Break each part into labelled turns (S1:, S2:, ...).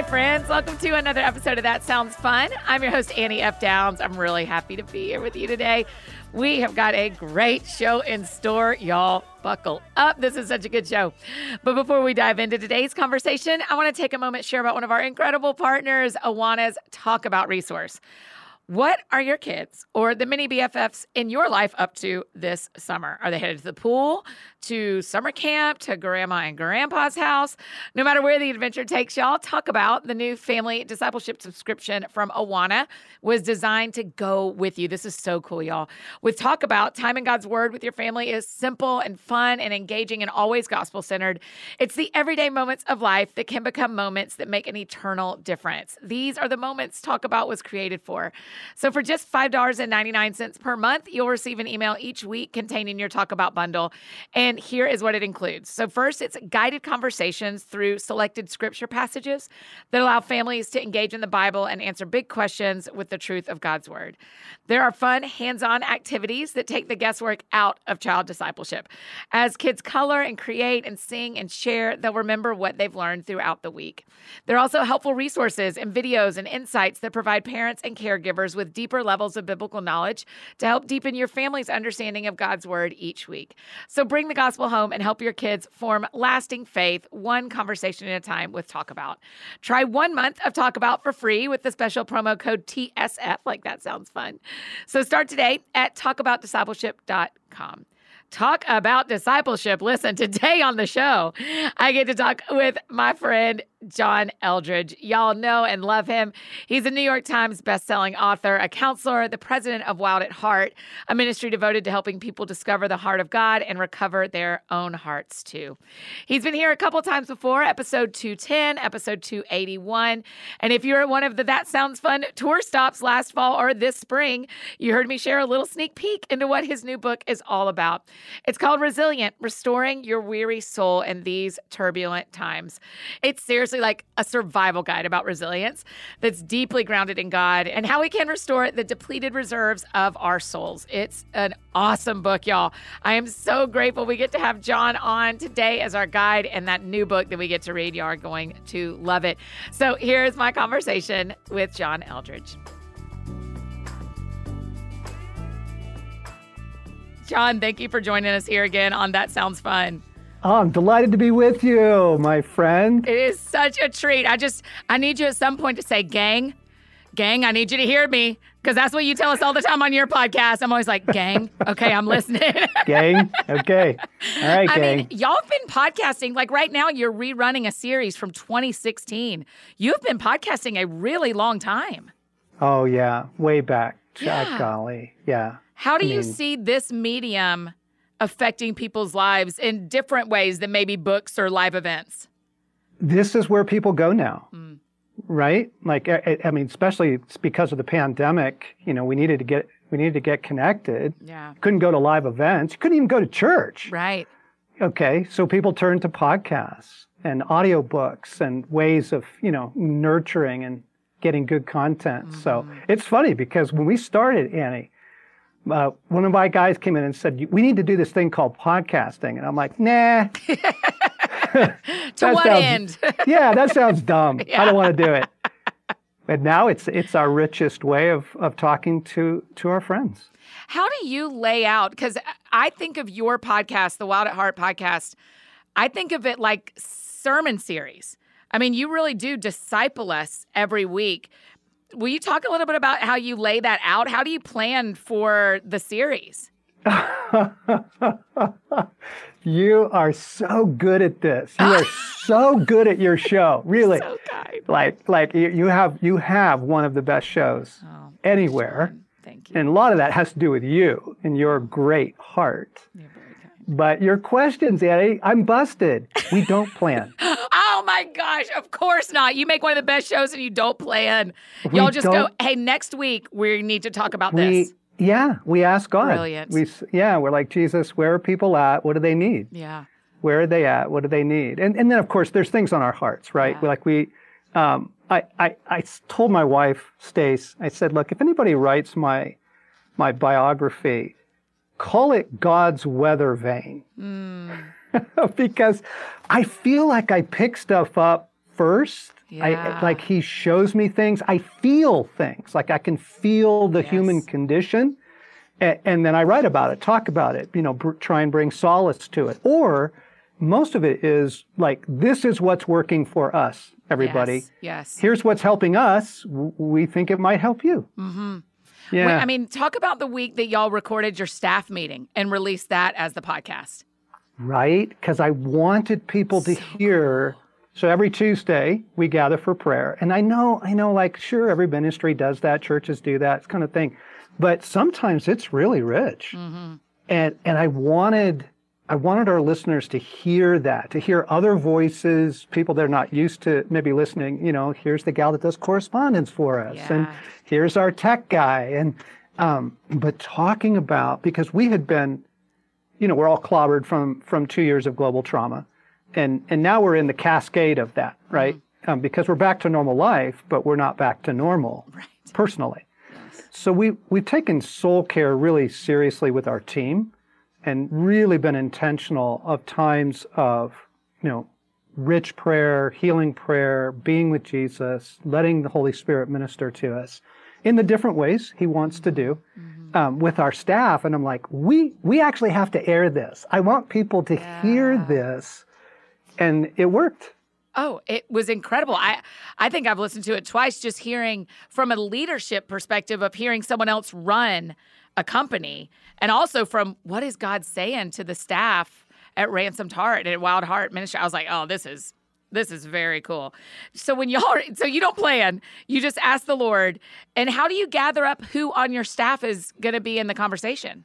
S1: Hi, friends. Welcome to another episode of That Sounds Fun. I'm your host, Annie F. Downs. I'm really happy to be here with you today. We have got a great show in store. Y'all, buckle up. This is such a good show. But before we dive into today's conversation, I want to take a moment to share about one of our incredible partners, Awana's Talk About resource. What are your kids or the mini BFFs in your life up to this summer? Are they headed to the pool, to summer camp, to grandma and grandpa's house? No matter where the adventure takes y'all, talk about the new family discipleship subscription from Awana was designed to go with you. This is so cool, y'all. With Talk About, time in God's Word with your family is simple and fun and engaging and always gospel centered. It's the everyday moments of life that can become moments that make an eternal difference. These are the moments Talk About was created for. So for just $5.99 per month, you'll receive an email each week containing your Talk About bundle. And here is what it includes. So first, it's guided conversations through selected scripture passages that allow families to engage in the Bible and answer big questions with the truth of God's word. There are fun hands-on activities that take the guesswork out of child discipleship. As kids color and create and sing and share, they'll remember what they've learned throughout the week. There are also helpful resources and videos and insights that provide parents and caregivers with deeper levels of biblical knowledge to help deepen your family's understanding of God's word each week. So bring the gospel home and help your kids form lasting faith one conversation at a time with Talk About. Try one month of Talk About for free with the special promo code TSF. Like that sounds fun. So start today at talkaboutdiscipleship.com talk about discipleship. Listen, today on the show, I get to talk with my friend John Eldredge. Y'all know and love him. He's a New York Times bestselling author, a counselor, the president of Wild at Heart, a ministry devoted to helping people discover the heart of God and recover their own hearts too. He's been here a couple times before, episode 210, episode 281. And if you're one of the That Sounds Fun tour stops last fall or this spring, you heard me share a little sneak peek into what his new book is all about. It's called Resilient Restoring Your Weary Soul in These Turbulent Times. It's seriously like a survival guide about resilience that's deeply grounded in God and how we can restore the depleted reserves of our souls. It's an awesome book, y'all. I am so grateful we get to have John on today as our guide and that new book that we get to read. Y'all are going to love it. So here's my conversation with John Eldredge. John, thank you for joining us here again on That Sounds Fun.
S2: Oh, I'm delighted to be with you, my friend.
S1: It is such a treat. I just, I need you at some point to say, gang, gang, I need you to hear me because that's what you tell us all the time on your podcast. I'm always like, gang, okay, I'm listening.
S2: gang, okay. All right,
S1: I
S2: gang.
S1: mean, y'all have been podcasting. Like right now, you're rerunning a series from 2016. You've been podcasting a really long time.
S2: Oh, yeah, way back.
S1: Yeah.
S2: golly. Yeah.
S1: How do
S2: I
S1: you
S2: mean-
S1: see this medium affecting people's lives in different ways than maybe books or live events?
S2: This is where people go now,
S1: Mm.
S2: right? Like, I, I mean, especially it's because of the pandemic, you know, we needed to get, we needed to get connected.
S1: Yeah.
S2: Couldn't go to live events. Couldn't even go to church.
S1: Right.
S2: Okay. So people turned to podcasts. and audiobooks and ways of you know nurturing and getting good content. Mm-hmm. So it's funny because when we started Annie, uh, one of my guys came in and said, "We need to do this thing called podcasting," and I'm like, "Nah."
S1: to what
S2: sounds,
S1: end?
S2: yeah, that sounds dumb. Yeah. I don't want to do it. But now it's it's our richest way of of talking to to our friends.
S1: How do you lay out? Because I think of your podcast, the Wild at Heart podcast. I think of it like sermon series. I mean, you really do disciple us every week. Will you talk a little bit about how you lay that out? How do you plan for the series?
S2: you are so good at this. You are so good at your show. Really.
S1: So kind.
S2: Like like you have you have one of the best shows oh, anywhere.
S1: Thank you.
S2: And a lot of that has to do with you and your great heart.
S1: You're very kind.
S2: But your questions, Annie, I'm busted. We don't plan.
S1: oh my gosh, of course not. You make one of the best shows and you don't plan. We Y'all just go, hey, next week we need to talk about
S2: we,
S1: this.
S2: Yeah, we ask God.
S1: Brilliant.
S2: We yeah, we're like Jesus. Where are people at? What do they need?
S1: Yeah.
S2: Where are they at? What do they need? And and then of course there's things on our hearts, right? Yeah. Like we, um, I, I I told my wife Stace, I said, look, if anybody writes my my biography, call it God's weather vane, mm. because I feel like I pick stuff up first
S1: yeah.
S2: I, like he shows me things. I feel things. Like I can feel the yes. human condition. And, and, then I write about it, talk about it, you know, br- try and bring solace to it. Or most of it is like, this is what's working for us, everybody.
S1: Yes. yes.
S2: Here's what's helping us. We think it might help you.
S1: Mm-hmm. Yeah. Wait, I mean, talk about the week that y'all recorded your staff meeting and released that as the podcast.
S2: Right. Because I wanted people so to hear. Cool so every Tuesday we gather for prayer. And I know, I know, like, sure, every ministry does that, churches do that kind of thing. But sometimes it's really rich. Mm-hmm. And and I wanted I wanted our listeners to hear that, to hear other voices, people that are not used to maybe listening. You know, here's the gal that does correspondence for us,
S1: yeah.
S2: and here's our tech guy, and um, but talking about because we had been, you know, we're all clobbered from from two years of global trauma, and and now we're in the cascade of that, right? Mm-hmm. Um, because we're back to normal life, but we're not back to normal
S1: right.
S2: personally. Yes. So we we've taken soul care really seriously with our team, and really been intentional of times of you know rich prayer, healing prayer, being with Jesus, letting the Holy Spirit minister to us in the different ways He wants to do. Mm-hmm. Um, with our staff, and I'm like, we we actually have to air this. I want people to yeah. hear this and it worked.
S1: Oh, it was incredible. I I think I've listened to it twice just hearing from a leadership perspective of hearing someone else run a company and also from what is God saying to the staff at Ransomed Heart and at Wild Heart Ministry. I was like, "Oh, this is this is very cool." So when y'all so you don't plan, you just ask the Lord. And how do you gather up who on your staff is going to be in the conversation?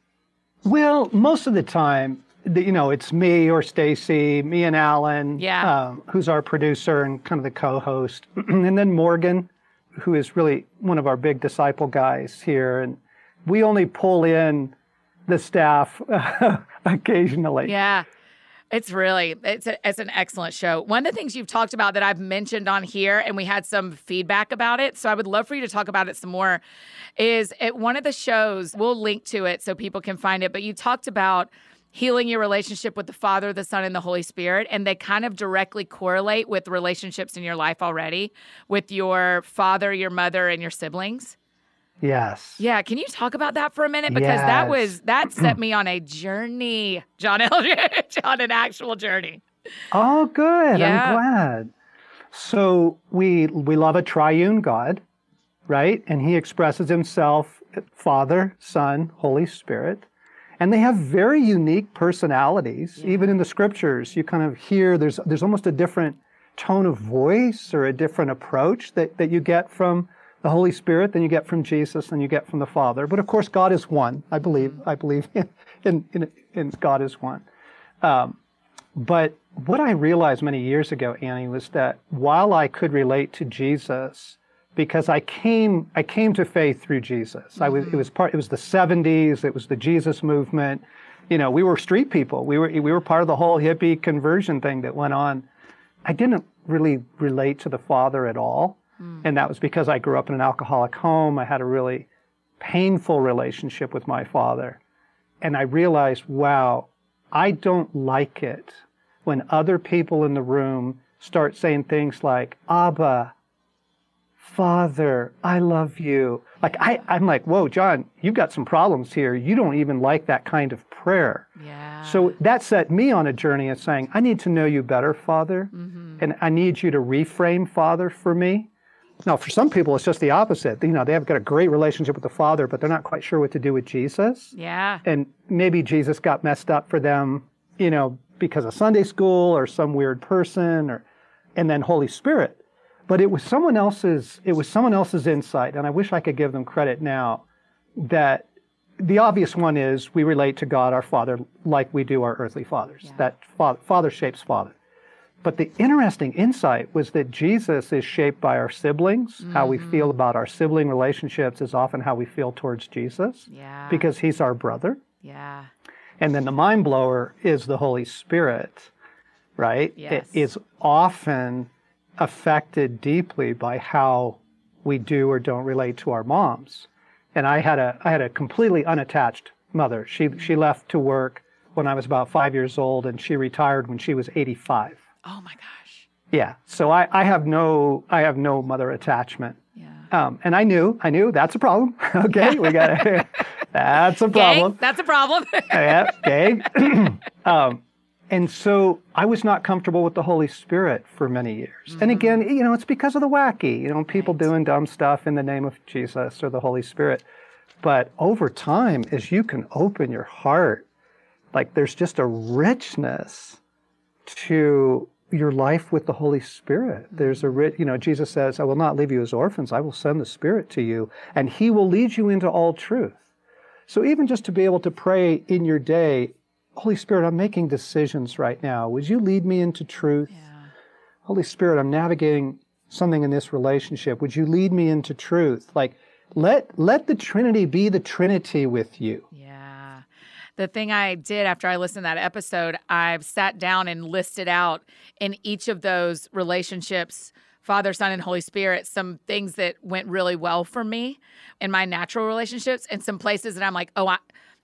S2: Well, most of the time you know, it's me or Stasi, me and Allen,
S1: yeah.
S2: Um, who's our producer and kind of the co-host, and then Morgan, who is really one of our big disciple guys here, and we only pull in the staff occasionally.
S1: Yeah. It's really it's a, it's an excellent show. One of the things you've talked about that I've mentioned on here, and we had some feedback about it, so I would love for you to talk about it some more. Is at one of the shows we'll link to it so people can find it. But you talked about healing your relationship with the Father, the Son, and the Holy Spirit. And they kind of directly correlate with relationships in your life already with your father, your mother, and your siblings.
S2: Yes.
S1: Yeah. Can you talk about that for a minute? Because yes. that was that set me on a journey, John Eldredge, on an actual journey.
S2: Oh, good. Yeah. I'm glad. So we we love a triune God, right? And he expresses himself Father, Son, Holy Spirit and they have very unique personalities. Yeah. Even in the scriptures, you kind of hear there's there's almost a different tone of voice or a different approach that, that you get from the Holy Spirit than you get from Jesus and you get from the Father. But of course, God is one. I believe. Mm-hmm. I believe in in, in, God is one. Um, but what I realized many years ago, Annie, was that while I could relate to Jesus, because I came I came to faith through Jesus. Mm-hmm. I was it was part it was the 70s, it was the Jesus movement. You know, we were street people. We were we were part of the whole hippie conversion thing that went on I didn't really relate to the father at all. Mm. And that was because I grew up in an alcoholic home. I had a really painful relationship with my father. And I realized, wow, I don't like it when other people in the room start saying things like, Abba, Father, I love you. Like I, I'm like, whoa, John, you've got some problems here. You don't even like that kind of prayer.
S1: Yeah.
S2: So that set me on a journey of saying, I need to know you better, Father, mm-hmm. and I need you to reframe Father for me. Now, for some people, it's just the opposite. You know, they have got a great relationship with the Father, but they're not quite sure what to do with Jesus.
S1: Yeah.
S2: And maybe Jesus got messed up for them, you know, because of Sunday school or some weird person, or and then Holy Spirit. But it was someone else's. It was someone else's insight, and I wish I could give them credit now. That the obvious one is we relate to God, our Father, like we do our earthly fathers. Yeah. That father, father shapes Father. But the interesting insight was that Jesus is shaped by our siblings. Mm-hmm. How we feel mm-hmm. about our sibling relationships is often how we feel towards Jesus.
S1: Yeah.
S2: Because he's our brother.
S1: Yeah.
S2: And then the mind blower is the Holy Spirit, right?
S1: Yes.
S2: It is often affected deeply by how we do or don't relate to our moms. And I had a I had a completely unattached mother. She she left to work when I was about five years old, and she retired when she was 85.
S1: Oh my gosh.
S2: Yeah. So I, I have no I have no mother attachment.
S1: Yeah.
S2: Um, and I knew I knew that's a problem. okay, we got that's a problem.
S1: Gang, that's a problem.
S2: yeah, gang. um, and so I was not comfortable with the Holy Spirit for many years. Mm-hmm. And again, you know, it's because of the wacky, you know, people right. doing dumb stuff in the name of Jesus or the Holy Spirit. But over time, as you can open your heart, like there's just a richness to your life with the Holy Spirit. There's a mm-hmm. rich, you know, Jesus says, I will not leave you as orphans. I will send the Spirit to you, and He will lead you into all truth. So even just to be able to pray in your day, Holy Spirit, I'm making decisions right now. Would you lead me into truth?
S1: Yeah.
S2: Holy Spirit, I'm navigating something in this relationship. Would you lead me into truth? Like, let let the Trinity be the Trinity with you.
S1: Yeah. The thing I did after I listened to that episode, I've sat down and listed out in each of those relationships Father, Son, and Holy Spirit, some things that went really well for me in my natural relationships, and some places that I'm like, oh, I,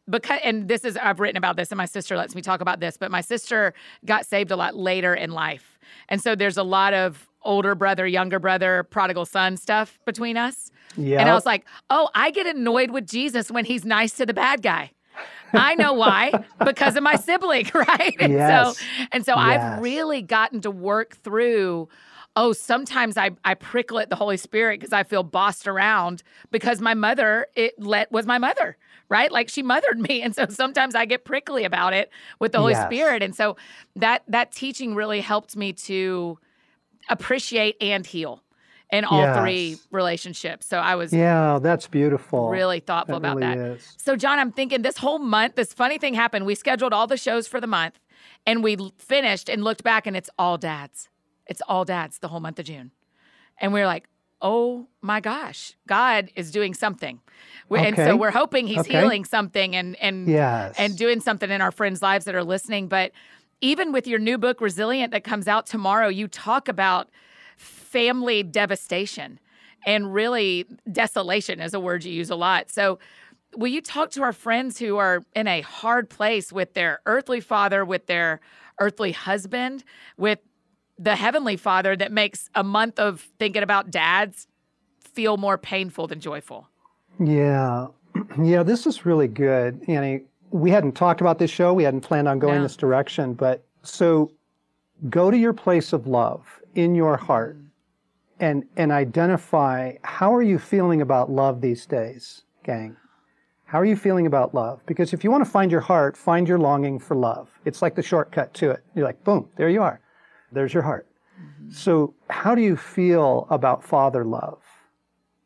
S1: because and this is I've written about this and my sister lets me talk about this, but my sister got saved a lot later in life. And so there's a lot of older brother, younger brother, prodigal son stuff between us.
S2: Yeah.
S1: And I was like, "Oh, I get annoyed with Jesus when he's nice to the bad guy." I know why because of my sibling, right? And
S2: yes.
S1: so and so yes. I've really gotten to work through oh, sometimes I, I prickle at the Holy Spirit because I feel bossed around because my mother it let was my mother right? Like she mothered me. And so sometimes I get prickly about it with the Holy yes. Spirit. And so that that teaching really helped me to appreciate and heal in all yes. three relationships. So I was
S2: Yeah, that's beautiful.
S1: Really thoughtful
S2: that
S1: about
S2: really
S1: that.
S2: Is.
S1: So John, I'm thinking this whole month, this funny thing happened. We scheduled all the shows for the month and we finished and looked back and it's all dads. It's all dads the whole month of June. And we are like, oh my gosh, God is doing something. Okay. And so we're hoping he's okay. healing something and and
S2: yes.
S1: and doing something in our friends' lives that are listening. But even with your new book, Resilient, that comes out tomorrow, you talk about family devastation and really desolation is a word you use a lot. So will you talk to our friends who are in a hard place with their earthly father, with their earthly husband, with the heavenly father that makes a month of thinking about dads feel more painful than joyful.
S2: Yeah. Yeah, this is really good, Annie. We hadn't talked about this show. We hadn't planned on going no. this direction, but so go to your place of love in your heart. And and identify how are you feeling about love these days, gang? How are you feeling about love? Because if you want to find your heart, find your longing for love. It's like the shortcut to it. You're like, boom, there you are. There's your heart. Mm-hmm. So, how do you feel about father love?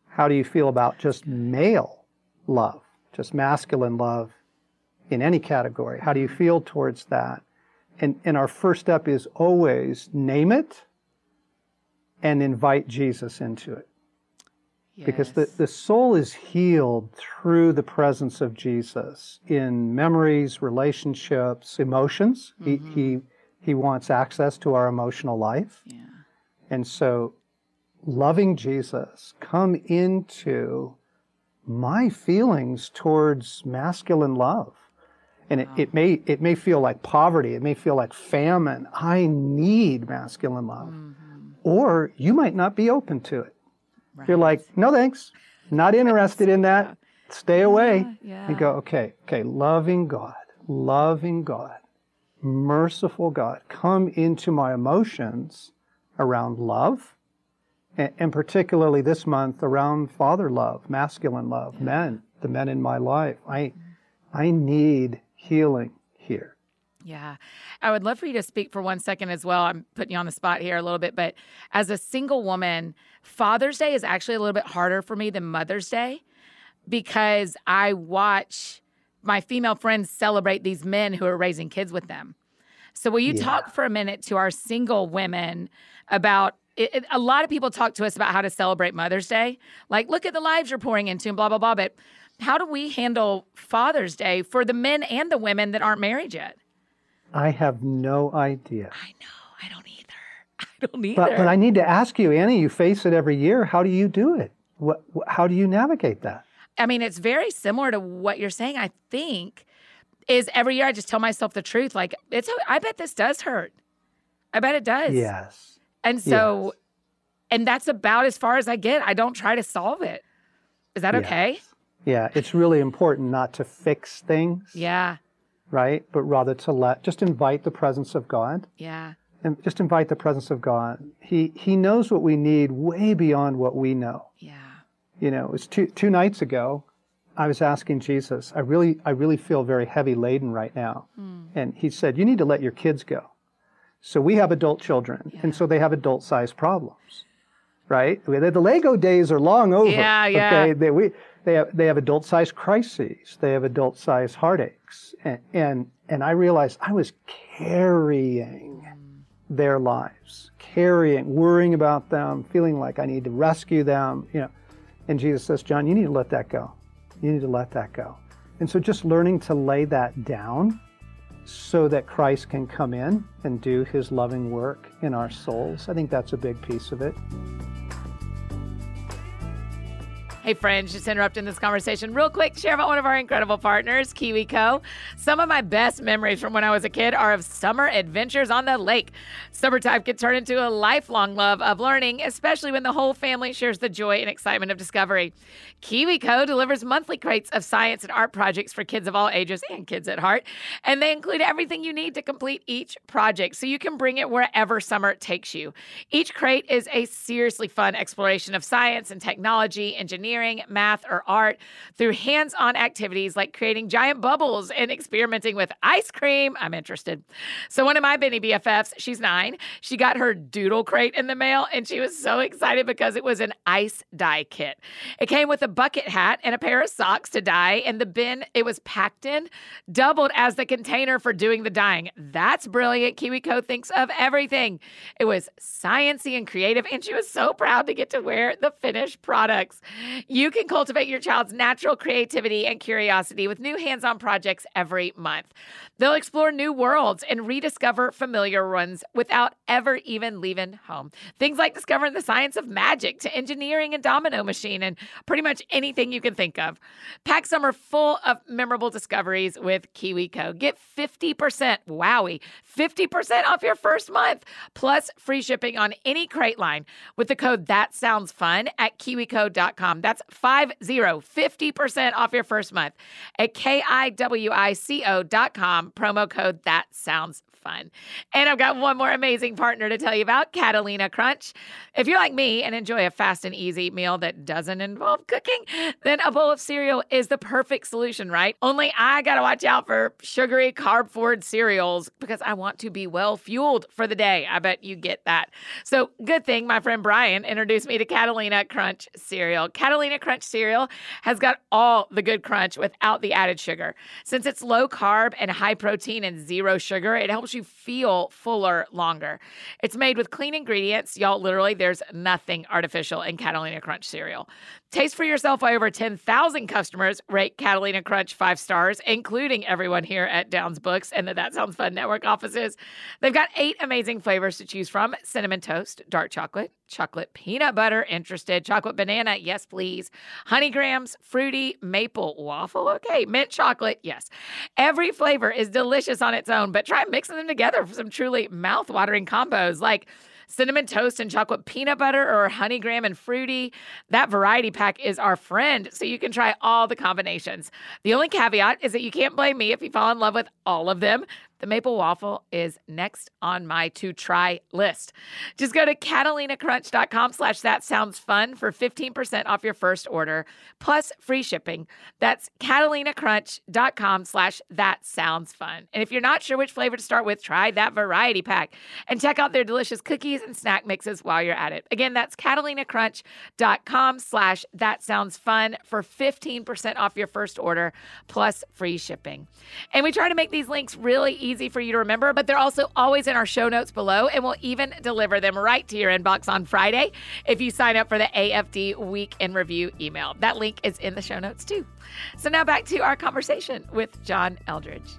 S2: How do you feel about just male love, just masculine love in any category? How do you feel towards that? And, and our first step is always name it and invite Jesus into it.
S1: Yes.
S2: Because the, the soul is healed through the presence of Jesus in memories, relationships, emotions. Mm-hmm. He, he He wants access to our emotional life.
S1: Yeah.
S2: And so, loving Jesus, come into my feelings towards masculine love. And it, it may it may feel like poverty, it may feel like famine. I need masculine love. Mm-hmm. Or you might not be open to it. Right. You're like, no thanks, not interested in that. Stay away. Yeah. And go, okay, okay, loving God, loving God, merciful God, come into my emotions around love, and, and particularly this month around father love, masculine love, yeah. men, the men in my life. I, I need healing here.
S1: Yeah. I would love for you to speak for one second as well. I'm putting you on the spot here a little bit, but as a single woman, Father's Day is actually a little bit harder for me than Mother's Day because I watch my female friends celebrate these men who are raising kids with them. So, will you yeah. talk for a minute to our single women about it, it, a lot of people talk to us about how to celebrate Mother's Day. Like, look at the lives you're pouring into and blah, blah, blah. But how do we handle Father's Day for the men and the women that aren't married yet?
S2: I have no idea.
S1: I know. I don't either. I don't either.
S2: But, but I need to ask you, Annie, you face it every year. How do you do it? What, how do you navigate that?
S1: I mean, it's very similar to what you're saying, I think, is every year I just tell myself the truth. Like, it's, I bet this does hurt. I bet it does.
S2: Yes.
S1: And so, yes. and that's about as far as I get. I don't try to solve it. Is that yes. okay?
S2: Yeah, it's really important not to fix things.
S1: Yeah.
S2: Right? But rather to let, just invite the presence of God.
S1: Yeah.
S2: And just invite the presence of God. He He knows what we need way beyond what we know.
S1: Yeah.
S2: You know, it was two two nights ago. I was asking Jesus, I really I really feel very heavy laden right now. Mm. And he said, You need to let your kids go. So we have adult children, yeah. and so they have adult sized problems. Right? The Lego days are long over.
S1: Yeah, yeah. Okay?
S2: They, we, they have they have adult sized crises. They have adult sized heartaches, and, and and I realized I was carrying mm. their lives, carrying, worrying about them, feeling like I need to rescue them. You know, and Jesus says, John, you need to let that go. You need to let that go. And so just learning to lay that down so that Christ can come in and do his loving work in our souls. I think that's a big piece of it.
S1: Hey, friends, just interrupting this conversation real quick. Share about one of our incredible partners, KiwiCo. Some of my best memories from when I was a kid are of summer adventures on the lake. Summertime can turn into a lifelong love of learning, especially when the whole family shares the joy and excitement of discovery. KiwiCo delivers monthly crates of science and art projects for kids of all ages and kids at heart, and they include everything you need to complete each project so you can bring it wherever summer takes you. Each crate is a seriously fun exploration of science and technology, engineering math, or art through hands on activities like creating giant bubbles and experimenting with ice cream. I'm interested. So, one of my mini BFFs, she's nine, she got her doodle crate in the mail and she was so excited because it was an ice dye kit. It came with a bucket hat and a pair of socks to dye, and the bin it was packed in doubled as the container for doing the dyeing. That's brilliant. KiwiCo thinks of everything. It was sciency and creative, and she was so proud to get to wear the finished products. You can cultivate your child's natural creativity and curiosity with new hands on projects every month. They'll explore new worlds and rediscover familiar ones without ever even leaving home. Things like discovering the science of magic to engineering a domino machine and pretty much anything you can think of. Pack summer full of memorable discoveries with KiwiCo. Get 50%, wowie, 50% off your first month, plus free shipping on any crate line with the code That Sounds Fun at kiwico.com. That's 50, 50% off your first month at kiwico.com promo code that sounds fun. And I've got one more amazing partner to tell you about Catalina Crunch. If you're like me and enjoy a fast and easy meal that doesn't involve cooking, then a bowl of cereal is the perfect solution, right? Only I got to watch out for sugary, carb forward cereals because I want to be well fueled for the day. I bet you get that. So, good thing my friend Brian introduced me to Catalina Crunch cereal. Catalina Crunch cereal has got all the good crunch without the added sugar. Since it's low carb and high protein and zero sugar, it helps you feel fuller longer. It's made with clean ingredients. Y'all, literally, there's nothing artificial in Catalina Crunch cereal. Taste for yourself why over 10,000 customers. Rate Catalina Crunch five stars, including everyone here at Downs Books and the That Sounds Fun Network offices. They've got eight amazing flavors to choose from cinnamon toast, dark chocolate, chocolate peanut butter, interested, chocolate banana, yes, please, honey grams, fruity, maple waffle, okay, mint chocolate, yes. Every flavor is delicious on its own, but try mixing them together for some truly mouth-watering combos like cinnamon toast and chocolate peanut butter or honey graham and fruity. That variety pack is our friend, so you can try all the combinations. The only caveat is that you can't blame me if you fall in love with all of them. The maple waffle is next on my to try list. Just go to catalinacrunch.com slash that sounds fun for 15% off your first order plus free shipping. That's catalinacrunch.com slash that sounds fun. And if you're not sure which flavor to start with, try that variety pack and check out their delicious cookies and snack mixes while you're at it. Again, that's catalinacrunch.com slash that sounds fun for 15% off your first order plus free shipping. And we try to make these links really easy for you to remember, but they're also always in our show notes below, and we'll even deliver them right to your inbox on Friday if you sign up for the AFD Week in Review email. That link is in the show notes too. So now back to our conversation with John Eldredge.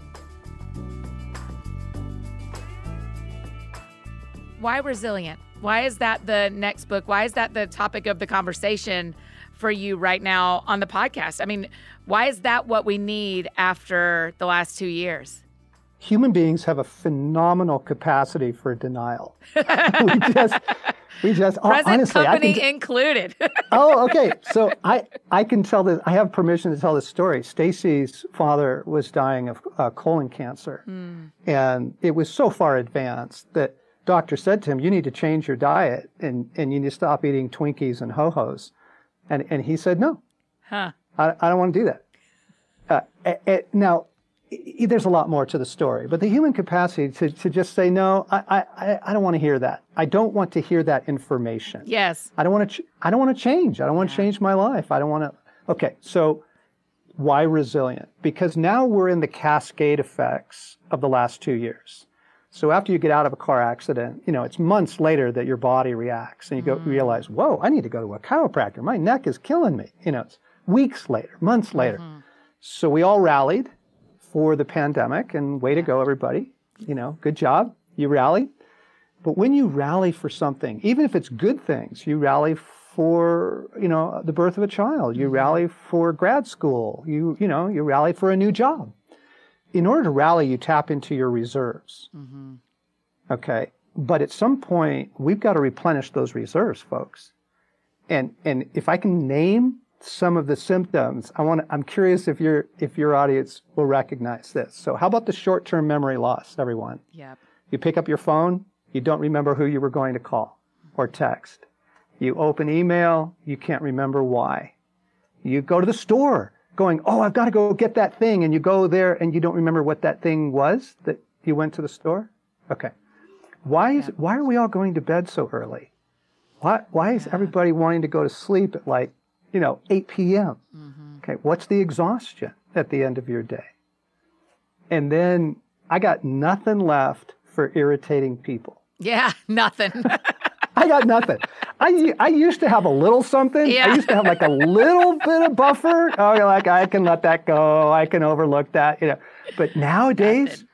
S1: Why resilient? Why is that the next book? Why is that the topic of the conversation for you right now on the podcast? I mean, why is that what we need after the last two years?
S2: Human beings have a phenomenal capacity for denial. we just, we just
S1: present
S2: honestly,
S1: company can, included.
S2: oh, okay. So I, I can tell this. I have permission to tell this story. Stasi's father was dying of uh, colon cancer, mm. and it was so far advanced that doctor said to him, "You need to change your diet, and and you need to stop eating Twinkies and ho hos," and and he said, "No, huh. I, I don't want to do that." Uh, now there's a lot more to the story, but the human capacity to, to just say, no, I, I, I don't want to hear that. I don't want to hear that information.
S1: Yes.
S2: I don't want to, ch- I don't want to change. I don't want to change my life. I don't want to. Okay. So why resilient? Because now we're in the cascade effects of the last two years. So after you get out of a car accident, you know, it's months later that your body reacts and you go mm. realize, whoa, I need to go to a chiropractor. My neck is killing me. You know, it's weeks later, months later. Mm-hmm. So we all rallied for the pandemic, and way to go, everybody. You know, good job. You rally. But when you rally for something, even if it's good things, you rally for you know the birth of a child. You mm-hmm. rally for grad school. You you know you rally for a new job. In order to rally, you tap into your reserves. Mm-hmm. Okay, but at some point we've got to replenish those reserves, folks. And and if I can name some of the symptoms. I want I'm curious if your if your audience will recognize this. So how about the short-term memory loss, everyone?
S1: Yep.
S2: You pick up your phone, you don't remember who you were going to call or text. You open email, you can't remember why. You go to the store going, "Oh, I've got to go get that thing." And you go there and you don't remember what that thing was that you went to the store? Okay. Why is yep. why are we all going to bed so early? Why why is everybody wanting to go to sleep at like you know, 8 p.m. Mm-hmm. Okay, what's the exhaustion at the end of your day? And then I got nothing left for irritating people.
S1: Yeah, nothing.
S2: I got nothing. I, I used to have a little something. Yeah. I used to have like a little bit of buffer. Oh, you're like, I can let that go. I can overlook that, you know. But nowadays,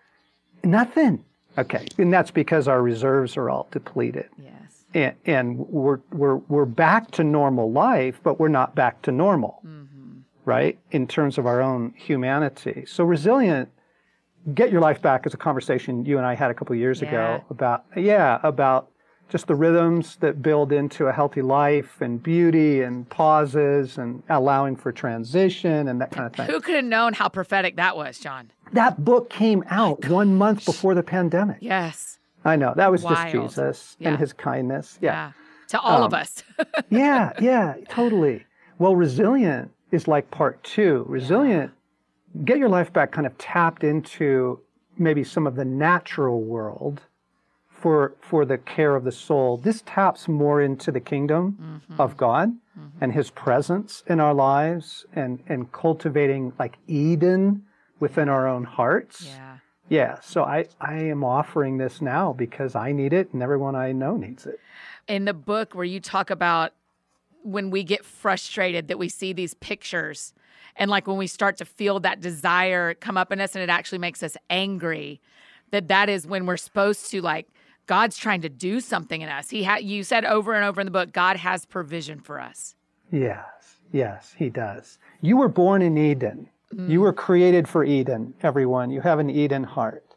S2: nothing. nothing. Okay. And that's because our reserves are all depleted.
S1: Yeah
S2: and, and we're, we're, we're back to normal life, but we're not back to normal, mm-hmm. right? In terms of our own humanity. So resilient, get your life back is a conversation you and I had a couple years yeah. ago about, yeah, about just the rhythms that build into a healthy life and beauty and pauses and allowing for transition and that kind of thing.
S1: Who could have known how prophetic that was, John?
S2: That book came out one month before the pandemic.
S1: Yes.
S2: I know. That was Wild. just Jesus yeah. and his kindness. Yeah. yeah.
S1: To all um, of us.
S2: yeah, yeah, totally. Well, resilient is like part two. Resilient, yeah. get your life back kind of tapped into maybe some of the natural world for for the care of the soul. This taps more into the kingdom mm-hmm. of God mm-hmm. and his presence in our lives and and cultivating like Eden within our own hearts.
S1: Yeah
S2: Yeah. So I, I am offering this now because I need it and everyone I know needs it.
S1: In the book where you talk about when we get frustrated that we see these pictures and like when we start to feel that desire come up in us and it actually makes us angry that that is when we're supposed to like God's trying to do something in us. He had you said over and over in the book God has provision for us.
S2: Yes. Yes, he does. You were born in Eden. You were created for Eden, everyone. You have an Eden heart.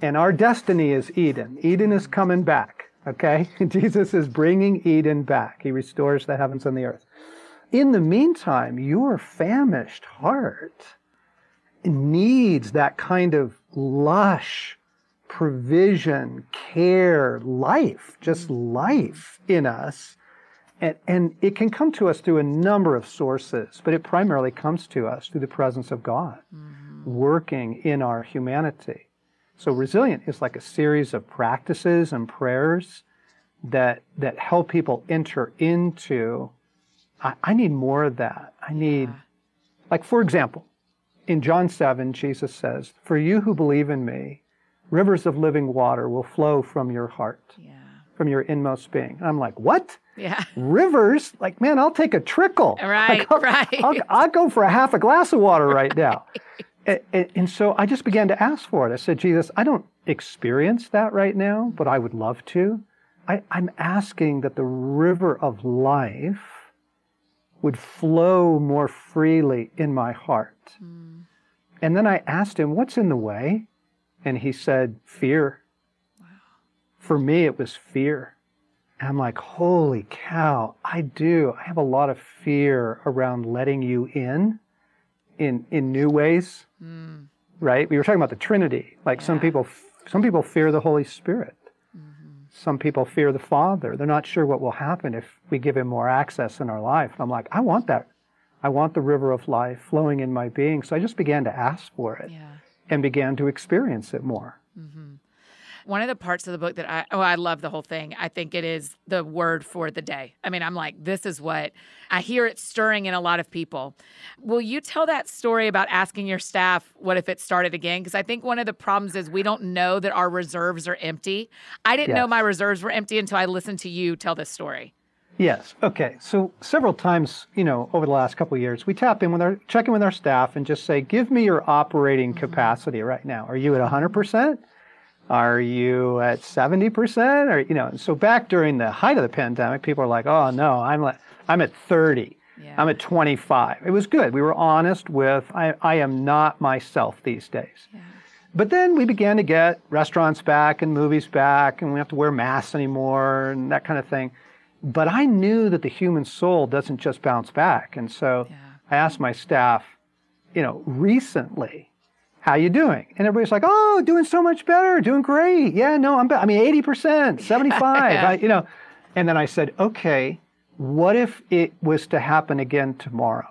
S2: And our destiny is Eden. Eden is coming back, okay? Jesus is bringing Eden back. He restores the heavens and the earth. In the meantime, your famished heart needs that kind of lush provision, care, life, just life in us and, and it can come to us through a number of sources, but it primarily comes to us through the presence of God mm-hmm. working in our humanity. So resilient is like a series of practices and prayers that that help people enter into I, I need more of that. I need yeah. like for example, in John 7, Jesus says, For you who believe in me, rivers of living water will flow from your heart. Yeah from your inmost being. And I'm like, what?
S1: Yeah.
S2: Rivers? Like, man, I'll take a trickle.
S1: Right,
S2: like, I'll,
S1: right.
S2: I'll, I'll, go for a half a glass of water right now. right. And, and so I just began to ask for it. I said, Jesus, I don't experience that right now, but I would love to. I, I'm asking that the river of life would flow more freely in my heart. Mm. And then I asked him, What's in the way? And he said, Fear Wow. for me, it was fear. And I'm like, holy cow, I do. I have a lot of fear around letting you in in in new ways. Mm. Right? We were talking about the Trinity. Like yeah. some people some people fear the Holy Spirit. Mm-hmm. Some people fear the Father. They're not sure what will happen if we give him more access in our life. I'm like, I want that. I want the river of life flowing in my being. So I just began to ask for it yeah. and began to experience it more. Mm-hmm.
S1: One of the parts of the book that I oh I love the whole thing. I think it is the word for the day. I mean, I'm like this is what I hear it stirring in a lot of people. Will you tell that story about asking your staff what if it started again because I think one of the problems is we don't know that our reserves are empty. I didn't yes. know my reserves were empty until I listened to you tell this story.
S2: Yes. Okay. So several times, you know, over the last couple of years, we tap in with our check in with our staff and just say, "Give me your operating mm-hmm. capacity right now. Are you at 100 percent? Are you at 70%? Or, you know, so back during the height of the pandemic, people are like, oh no, I'm, like, I'm at 30. Yeah. I'm at 25. It was good. We were honest with, I, I am not myself these days. Yeah. But then we began to get restaurants back and movies back, and we don't have to wear masks anymore and that kind of thing. But I knew that the human soul doesn't just bounce back. And so yeah. I asked my staff, you know, recently, how you doing? And everybody's like, oh, doing so much better, doing great. Yeah, no, I'm, be- I mean, 80%, 75, yeah. I, you know. And then I said, okay, what if it was to happen again tomorrow?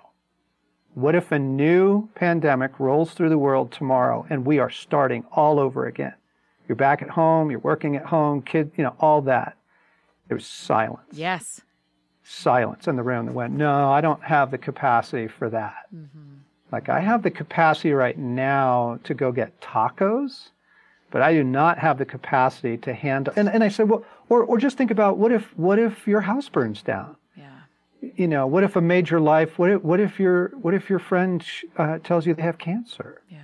S2: What if a new pandemic rolls through the world tomorrow and we are starting all over again? You're back at home, you're working at home, kid, you know, all that. There was silence.
S1: Yes.
S2: Silence in the room that went, no, I don't have the capacity for that. Mm-hmm. Like I have the capacity right now to go get tacos, but I do not have the capacity to handle. And, and I said, well, or, or just think about what if, what if your house burns down?
S1: Yeah.
S2: You know, what if a major life, what if, what if your, what if your friend uh, tells you they have cancer?
S1: Yeah.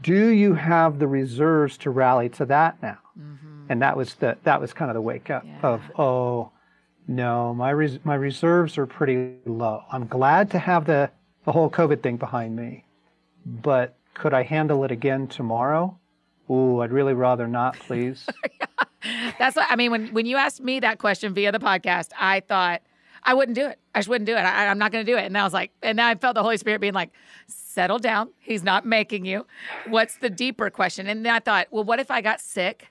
S2: Do you have the reserves to rally to that now? Mm-hmm. And that was the, that was kind of the wake up yeah. of, oh, no, my, res- my reserves are pretty low. I'm glad to have the, the whole COVID thing behind me. But could I handle it again tomorrow? Ooh, I'd really rather not, please.
S1: That's what I mean. When when you asked me that question via the podcast, I thought I wouldn't do it. I just wouldn't do it. I, am not going to do it. And I was like, and then I felt the Holy Spirit being like, settle down. He's not making you. What's the deeper question? And then I thought, well, what if I got sick?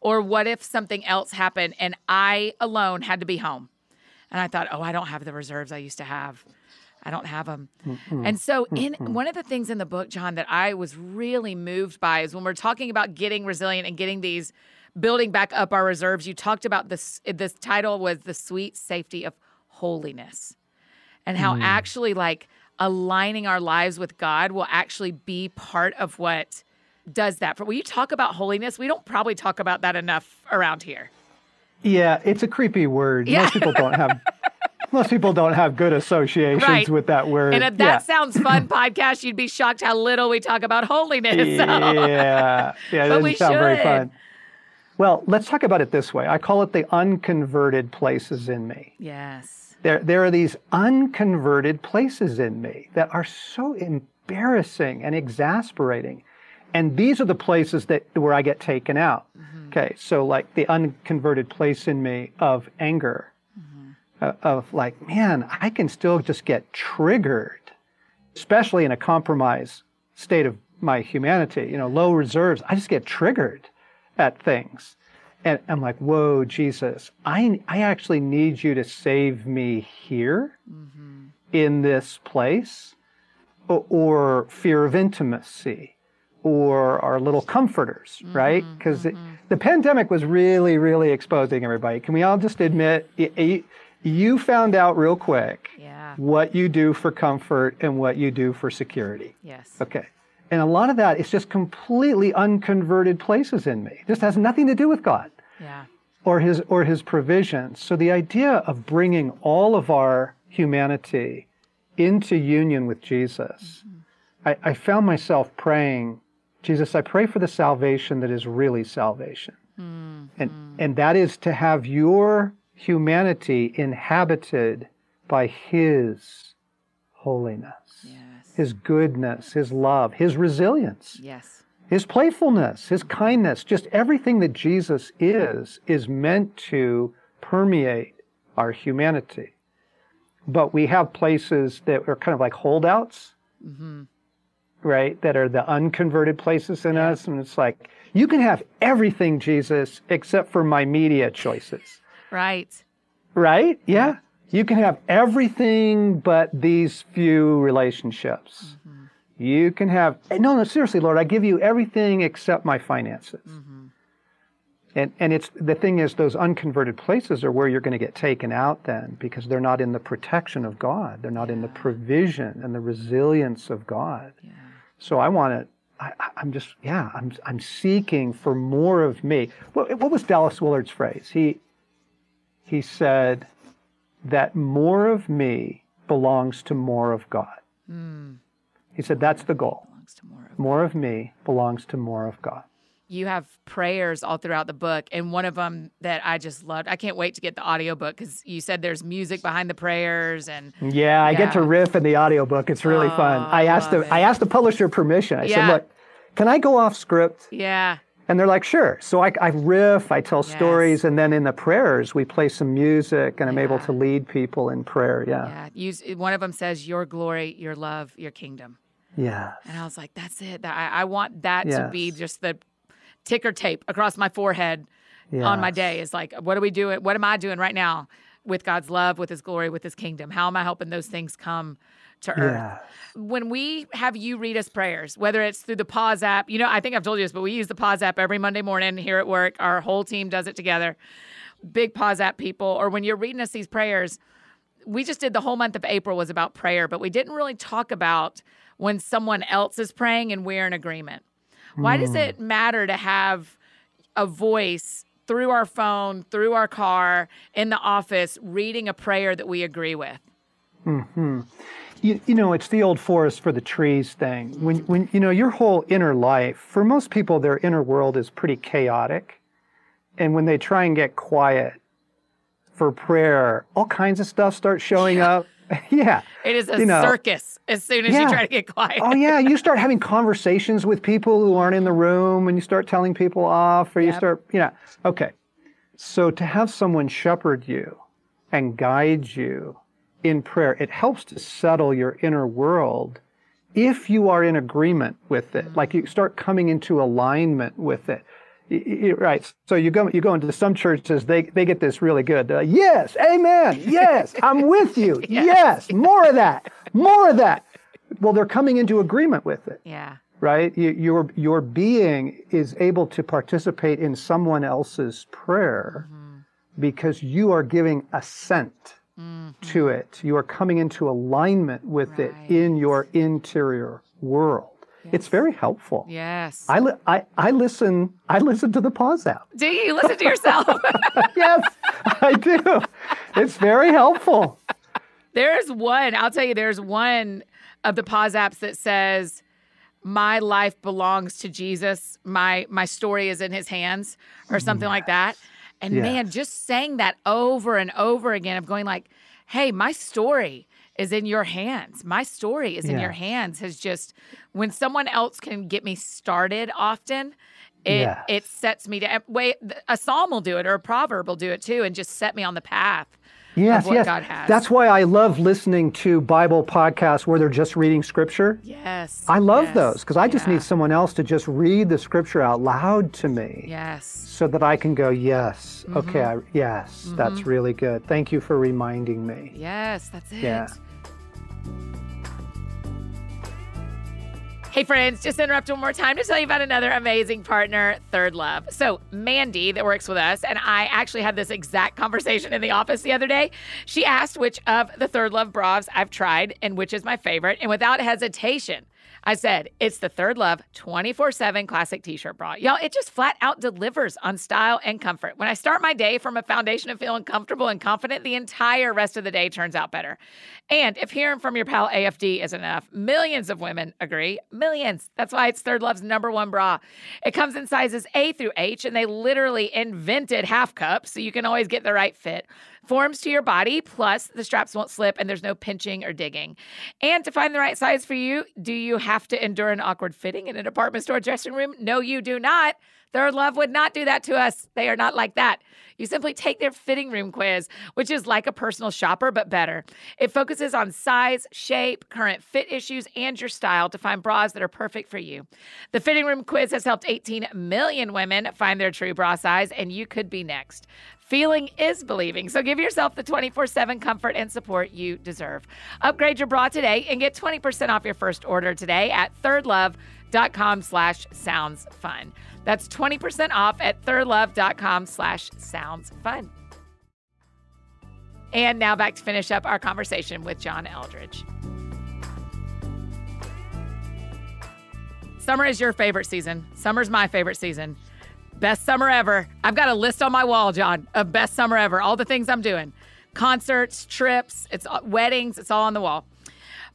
S1: Or what if something else happened and I alone had to be home? And I thought, oh, I don't have the reserves I used to have. I don't have them. Mm-hmm. And so, in mm-hmm. one of the things in the book, John, that I was really moved by is when we're talking about getting resilient and getting these building back up our reserves. You talked about this. This title was the sweet safety of holiness, and how mm. actually like aligning our lives with God will actually be part of what does that. For when you talk about holiness, we don't probably talk about that enough around here.
S2: Yeah, it's a creepy word. Yeah. Most people don't have most people don't have good associations right. with that word.
S1: And if that yeah. sounds fun podcast, you'd be shocked how little we talk about holiness. So.
S2: Yeah, yeah, it doesn't sound should. very fun. Well, let's talk about it this way. I call it the unconverted places in me.
S1: Yes.
S2: There, there are these unconverted places in me that are so embarrassing and exasperating. And these are the places that where I get taken out. Mm-hmm. Okay, so like the unconverted place in me of anger, of like, man, I can still just get triggered, especially in a compromised state of my humanity, you know, low reserves. I just get triggered at things. And I'm like, whoa, Jesus, I, I actually need you to save me here mm-hmm. in this place, or, or, fear of intimacy, or our little comforters, mm-hmm, right? Because mm-hmm. the pandemic was really, really exposing everybody. Can we all just admit it, you found out real quick
S1: yeah.
S2: what you do for comfort and what you do for security?
S1: Yes.
S2: Okay. And a lot of that is just completely unconverted places in me. This has nothing to do with God.
S1: Yeah.
S2: Or his or his provisions. So the idea of bringing all of our humanity into union with Jesus, mm-hmm. I, I, found myself praying, Jesus, I pray for the salvation that is really salvation. Mm-hmm. And and that is to have your humanity inhabited by his holiness his goodness, his love, his resilience.
S1: Yes.
S2: His playfulness, his kindness, just everything that Jesus is, is meant to permeate our humanity. But we have places that are kind of like holdouts, mm-hmm. right? That are the unconverted places in us. And it's like, you can have everything, Jesus, except for my media choices.
S1: Right.
S2: Right? Yeah. You can have everything but these few relationships. Mm-hmm. You can have, no, no, seriously, Lord, I give you everything except my finances. Mm-hmm. And, and it's the thing is, those unconverted places are where you're going to get taken out then because they're not in the protection of God. They're not yeah. in the provision and the resilience of God. Yeah. So I want to, I, am just, yeah, I'm, I'm seeking for more of me. What, what was Dallas Willard's phrase? He, he said, that more of me belongs to more of God. Mm. He said that's the goal. More of, more of me belongs to more of God.
S1: You have prayers all throughout the book, and one of them that I just loved. I can't wait to get the audiobook because you said there's music behind the prayers and
S2: Yeah, I get to riff in the audiobook. It's really oh, fun. I, I asked the it. I asked the publisher permission. I yeah. said, look, can I go off script?
S1: Yeah.
S2: And they're like, sure. So I, I riff, I tell yes. stories, and then in the prayers, we play some music, and I'm able to lead people in prayer. Yeah.
S1: Yeah. Use, one of them says, Your glory, your love, your kingdom.
S2: Yeah.
S1: And I was like, That's it. I, I want that yes. to be just the ticker tape across my forehead yes. on my day is like, What are we doing? What am I doing right now with God's love, with His glory, with His kingdom? How am I helping those things come? To earth. Yeah. When we have you read us prayers, whether it's through the Pause app, you know, I think I've told you this, but we use the Pause app every Monday morning here at work. Our whole team does it together. Big Pause app people, or when you're reading us these prayers, we just did the whole month of April was about prayer, but we didn't really talk about when someone else is praying and we're in agreement. Why mm. does hmm. it matter to have a voice through our phone, through our car, in the office, reading a prayer that we agree with?
S2: Hmm. You, you, know, it's the old forest for the trees thing. When, when, you know, your whole inner life, for most people, their inner world is pretty chaotic. And when they try and get quiet for prayer, all kinds of stuff starts showing yeah. up. yeah.
S1: It is a you know, circus as soon as yeah. you try to get quiet.
S2: oh, yeah. You start having conversations with people who aren't in the room and you start telling people off or yep. you start, you know, okay. So to have someone shepherd you and guide you in prayer. It helps to settle your inner world if you are in agreement with it, like you start coming into alignment with it. Right. So you go you go into some churches, they, they get this really good. Like, yes, amen. Yes, I'm with you. yes. yes, more of that. More of that. Well, they're coming into agreement with it.
S1: Yeah.
S2: Right? You, your your being is able to participate in someone else's prayer mm-hmm. because you are giving assent mm-hmm. to it. You are coming into alignment with right. it in your interior world. Yes. It's very helpful.
S1: Yes.
S2: I, li- I, I listen I listen to the pause app.
S1: Do you listen to yourself?
S2: yes, I do. It's very helpful.
S1: There's one, I'll tell you, there's one of the pause apps that says, my life belongs to Jesus. My my story is in his hands or something yes. like that. And yes. man, just saying that over and over again of going like, "Hey, my story is in your hands. My story is in your hands." Has just when someone else can get me started often, it yes. it sets me to eh, wait a psalm will do it or a proverb will do it too and just set me on the path
S2: yes, yes. That's why I love listening to Bible podcasts where they're just reading scripture.
S1: Yes.
S2: I love
S1: yes,
S2: those because I just need someone else to just read the scripture out loud to me.
S1: Yes.
S2: So that I can go, yes, mm-hmm. okay, I, yes, mm-hmm. that's really good. Thank you for reminding me.
S1: Yes, that's it. Yeah. Hey, friends, just interrupt one more time to tell you about another amazing partner, ThirdLove. So, Mandy, that works with us, and I actually had this exact conversation in the office the other day. She asked which of the ThirdLove bras I've tried and which is my favorite. And without hesitation, I said, it's the ThirdLove 24 7 classic t shirt bra. Y'all, it just flat out delivers on style and comfort. When I start my day from a foundation of feeling comfortable and confident, the entire rest of the day turns out better. And if hearing from your pal AFD isn't enough, millions of women agree. Millions. That's why it's ThirdLove's number one bra. It comes in sizes A through H, and they literally invented half cups so you can always get the right fit forms to your body, plus the straps won't slip and there's no pinching or digging. And to find the right size for you, do you have to endure an awkward fitting in a department store dressing room? No, you do not. ThirdLove would not do that to us. They are not like that. You simply take their fitting room quiz, which is like a personal shopper, but better. It focuses on size, shape, current fit issues, and your style to find bras that are perfect for you. The fitting room quiz has helped 18 million women find their true bra size, and you could be next. Feeling is believing. So give yourself the 24 7 comfort and support you deserve. Upgrade your bra today and get 20% off your first order today at thirdlove.com slash sounds fun. That's 20% off at thirdlove.com slash sounds fun. And now back to finish up our conversation with John Eldredge. Summer is your favorite season. Summer's my favorite season. Best summer ever. I've got a list on my wall, John, of best summer ever. All the things I'm doing concerts, trips, it's uh, weddings, it's all on the wall.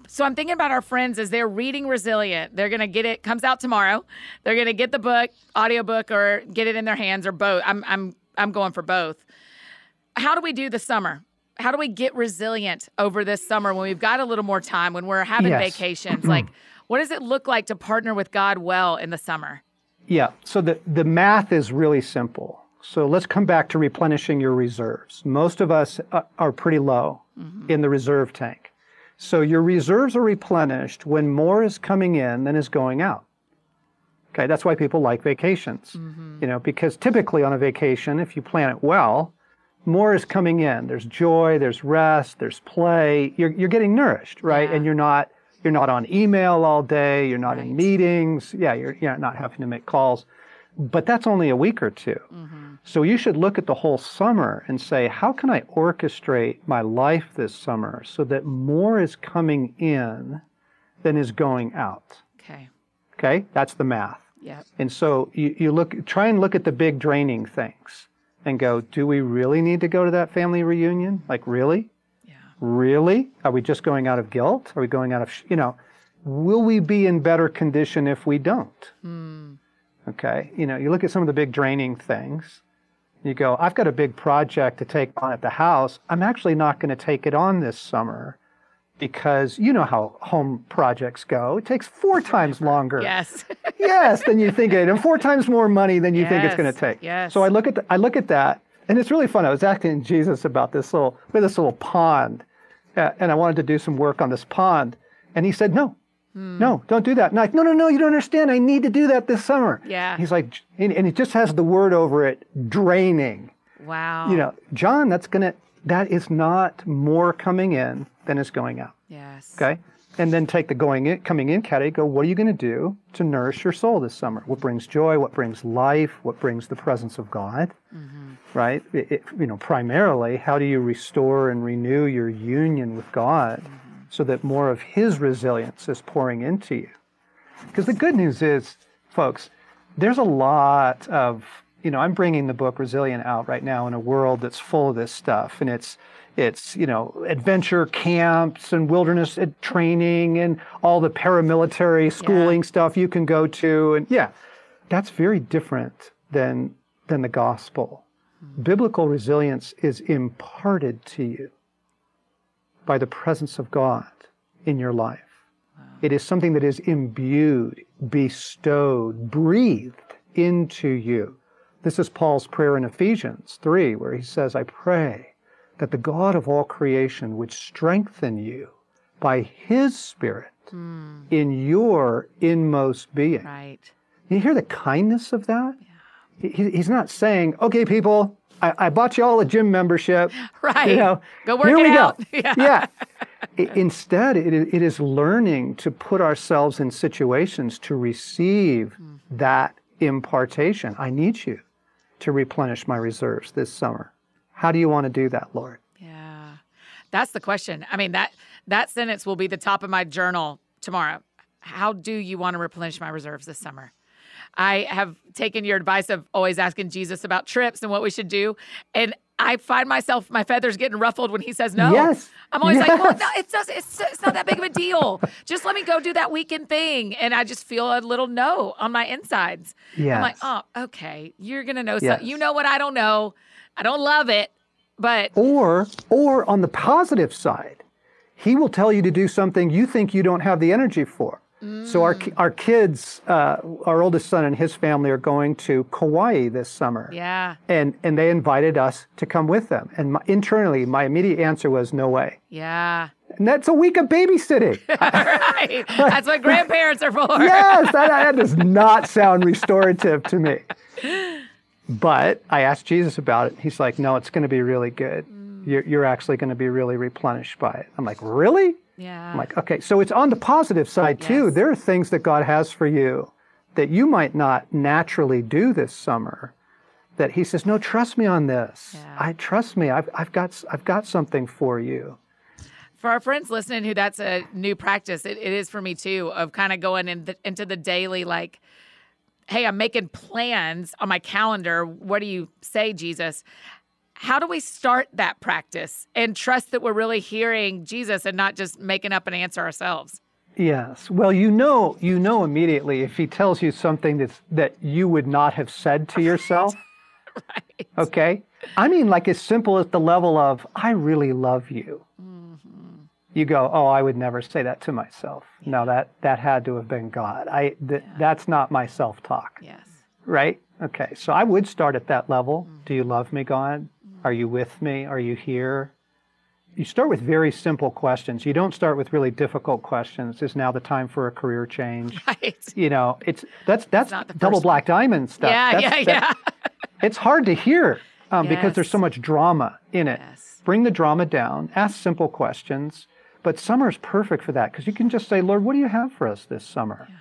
S1: So I'm thinking about our friends as they're reading Resilient. They're going to get it comes out tomorrow. They're going to get the book, audiobook or get it in their hands or both. I'm I'm I'm going for both. How do we do the summer? How do we get resilient over this summer when we've got a little more time when we're having yes. vacations? like what does it look like to partner with God well in the summer?
S2: Yeah. So the, the math is really simple. So let's come back to replenishing your reserves. Most of us uh, are pretty low mm-hmm. in the reserve tank. So your reserves are replenished when more is coming in than is going out. Okay, that's why people like vacations. Mm-hmm. You know, because typically on a vacation, if you plan it well, more is coming in. There's joy, there's rest, there's play. You're, you're getting nourished, right? Yeah. And you're not you're not on email all day. You're not right. in meetings. Yeah, you're, you're not having to make calls. But that's only a week or 2 mm-hmm. So you should look at the whole summer and say, how can I orchestrate my life this summer so that more is coming in than is going out?
S1: Okay.
S2: Okay, that's the math.
S1: Yeah.
S2: And so you, you look, try and look at the big draining things and go, do we really need to go to that family reunion? Like, really? Really? Are we just going out of guilt? Are we going out of, you know, will we be in better condition if we don't? Mm. Okay. You know, you look at some of the big draining things. You go, I've got a big project to take on at the house. I'm actually not going to take it on this summer because you know how home projects go. It takes four times longer.
S1: Yes.
S2: yes, than you think it, and four times more money than you yes. think it's going to take.
S1: Yes.
S2: So I look at the, I look at that, and it's really fun. I was asking Jesus about this little, with this little pond, uh, and I wanted to do some work on this pond. And he said, no, hmm. no, don't do that. And I, no, no, no, you don't understand. I need to do that this summer.
S1: Yeah.
S2: He's like, and, and it just has the word over it, draining.
S1: Wow.
S2: You know, John, that's going to, that is not more coming in than is going out.
S1: Yes.
S2: Okay. And then take the going in, coming in category, go, what are you going to do to nourish your soul this summer? What brings joy? What brings life? What brings the presence of God? Mm-hmm right? It, it, you know, primarily, how do you restore and renew your union with God mm-hmm. so that more of His resilience is pouring into you? Because the good news is, folks, there's a lot of, you know, I'm bringing the book Resilient out right now in a world that's full of this stuff. And it's, it's, you know, adventure camps and wilderness training and all the paramilitary schooling yeah. stuff you can go to. And yeah, that's very different than, than the gospel. Mm-hmm. Biblical resilience is imparted to you by the presence of God in your life. Wow. It is something that is imbued, bestowed, breathed into you. This is Paul's prayer in Ephesians 3, where he says, I pray that the God of all creation would strengthen you by his Spirit mm. in your inmost being.
S1: Right.
S2: You hear the kindness of that? Yeah. He, he's not saying, okay, people, I, I, bought you all a gym membership.
S1: Right.
S2: You know,
S1: go work here it we out.
S2: Go. Yeah. yeah. Instead, it, it is learning to put ourselves in situations to receive mm-hmm. that impartation. I need you to replenish my reserves this summer. How do you want to do that, Lord?
S1: Yeah. That's the question. I mean, that that sentence will be the top of my journal tomorrow. How do you want to replenish my reserves this summer? I have taken your advice of always asking Jesus about trips and what we should do. And I find myself, my feathers getting ruffled when he says no.
S2: Yes.
S1: I'm always
S2: yes.
S1: like, well, no, it's, just, it's, it's not that big of a deal. just let me go do that weekend thing. And I just feel a little no on my insides.
S2: Yes.
S1: I'm like, oh, okay. You're going to know yes. something. You know what I don't know. I don't love it, but.
S2: Or, or on the positive side, he will tell you to do something you think you don't have the energy for. So our mm. our kids, uh, our oldest son and his family are going to Kauai this summer.
S1: Yeah.
S2: And and they invited us to come with them. And my, internally, my immediate answer was no way.
S1: Yeah.
S2: And that's a week of babysitting.
S1: right. That's what grandparents are for.
S2: yes, that, that does not sound restorative to me. But I asked Jesus about it. He's like, no, it's going to be really good. Mm. You're, you're actually going to be really replenished by it. I'm like, really?
S1: Yeah.
S2: I'm like, okay, so it's on the positive side too. Yes. There are things that God has for you that you might not naturally do this summer. That He says, no, trust me on this. Yeah. I trust me. I've, I've got I've got something for you.
S1: For our friends listening, who that's a new practice, it, it is for me too. Of kind of going in the, into the daily like hey, I'm making plans on my calendar. What do you say, Jesus? how do we start that practice and trust that we're really hearing Jesus and not just making up an answer ourselves?
S2: Yes. Well, you know, you know immediately if he tells you something that's that you would not have said to yourself.
S1: right.
S2: Okay. I mean, like as simple as the level of "I really love you." Mm-hmm. You go, "Oh, I would never say that to myself." Yeah. No, that that had to have been God. I th- yeah. that's not my self-talk.
S1: Yes.
S2: Right. Okay. So I would start at that level. Mm-hmm. Do you love me, God? Are you with me? Are you here? You start with very simple questions. You don't start with really difficult questions. Is now the time for a career change?
S1: Right.
S2: You know, it's that's that's double black diamond stuff.
S1: Yeah,
S2: that's,
S1: yeah, yeah.
S2: it's hard to hear um, yes. because there's so much drama in it.
S1: Yes.
S2: Bring the drama down. Ask simple questions. But summer is perfect for that because you can just say, Lord, what do you have for us this summer? Yeah.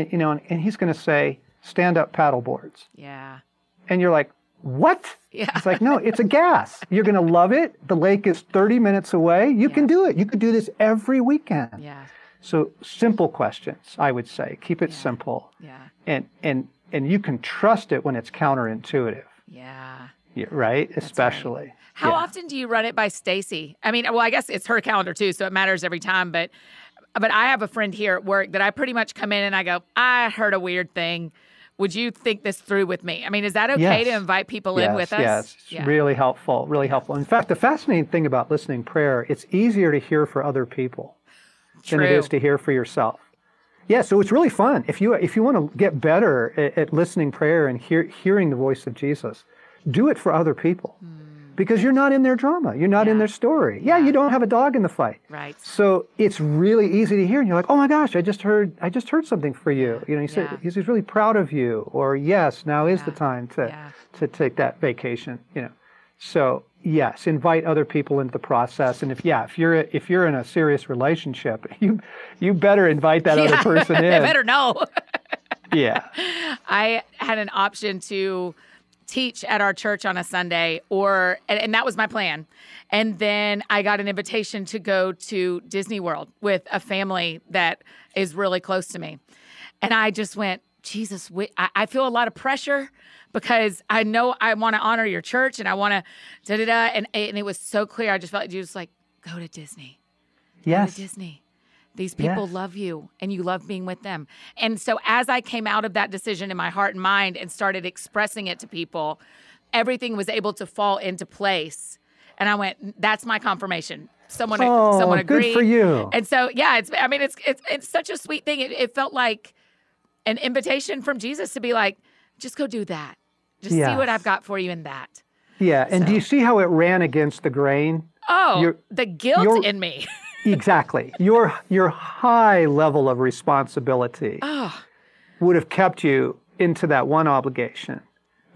S2: And you know, and, and He's going to say, stand up paddle boards.
S1: Yeah.
S2: And you're like, what?
S1: Yeah.
S2: It's like, no, it's a gas. You're going to love it. The lake is 30 minutes away. You yeah. can do it. You could do this every weekend.
S1: Yeah.
S2: So simple questions, I would say. Keep it
S1: yeah.
S2: simple.
S1: Yeah.
S2: And and and you can trust it when it's counterintuitive.
S1: Yeah.
S2: Yeah right? That's Especially. Right.
S1: How yeah. often do you run it by Stasi? I mean, well, I guess it's her calendar too, so it matters every time, but but I have a friend here at work that I pretty much come in and I go, I heard a weird thing would you think this through with me? I mean, is that okay
S2: yes.
S1: to invite people
S2: yes,
S1: in with us?
S2: Yes, yeah. really helpful, really helpful. In fact, the fascinating thing about listening prayer, it's easier to hear for other people
S1: True.
S2: than it is to hear for yourself. Yeah, so it's really fun. If you if you want to get better at, at listening prayer and hear, hearing the voice of Jesus, do it for other people. Mm because you're not in their drama. You're not yeah. in their story. Yeah, you don't have a dog in the fight.
S1: Right.
S2: So it's really easy to hear, and you're like, oh my gosh, I just heard, I just heard something for you. You know, he said he's really proud of you, or yes, now is the time to to take that vacation. You know, so yes, invite other people into the process, and if yeah, if you're if you're in a serious relationship, you you better invite that other person in.
S1: they better know.
S2: yeah.
S1: I had an option to teach at our church on a Sunday, or and, and, that was my plan. And then I got an invitation to go to Disney World with a family that is really close to me. And I just went, Jesus, we, I, I feel a lot of pressure because I know I want to honor your church and I want to da da da. And, and it was so clear. I just felt like Jesus like, go to Disney.
S2: Yes.
S1: Go to Disney. These people yes. love you and you love being with them. And so as I came out of that decision in my heart and mind and started expressing it to people, everything was able to fall into place. And I went, that's my confirmation. Someone,
S2: oh,
S1: someone agreed.
S2: Good for you.
S1: And so, yeah, it's. I mean, it's it's it's such a sweet thing. It, it felt like an invitation from Jesus to be like, just go do that. Just yes. see what I've got for you in that.
S2: Yeah. And so. do you see how it ran against the grain?
S1: Oh, You're, the guilt in me.
S2: exactly. Your your high level of responsibility oh. would have kept you into that one obligation.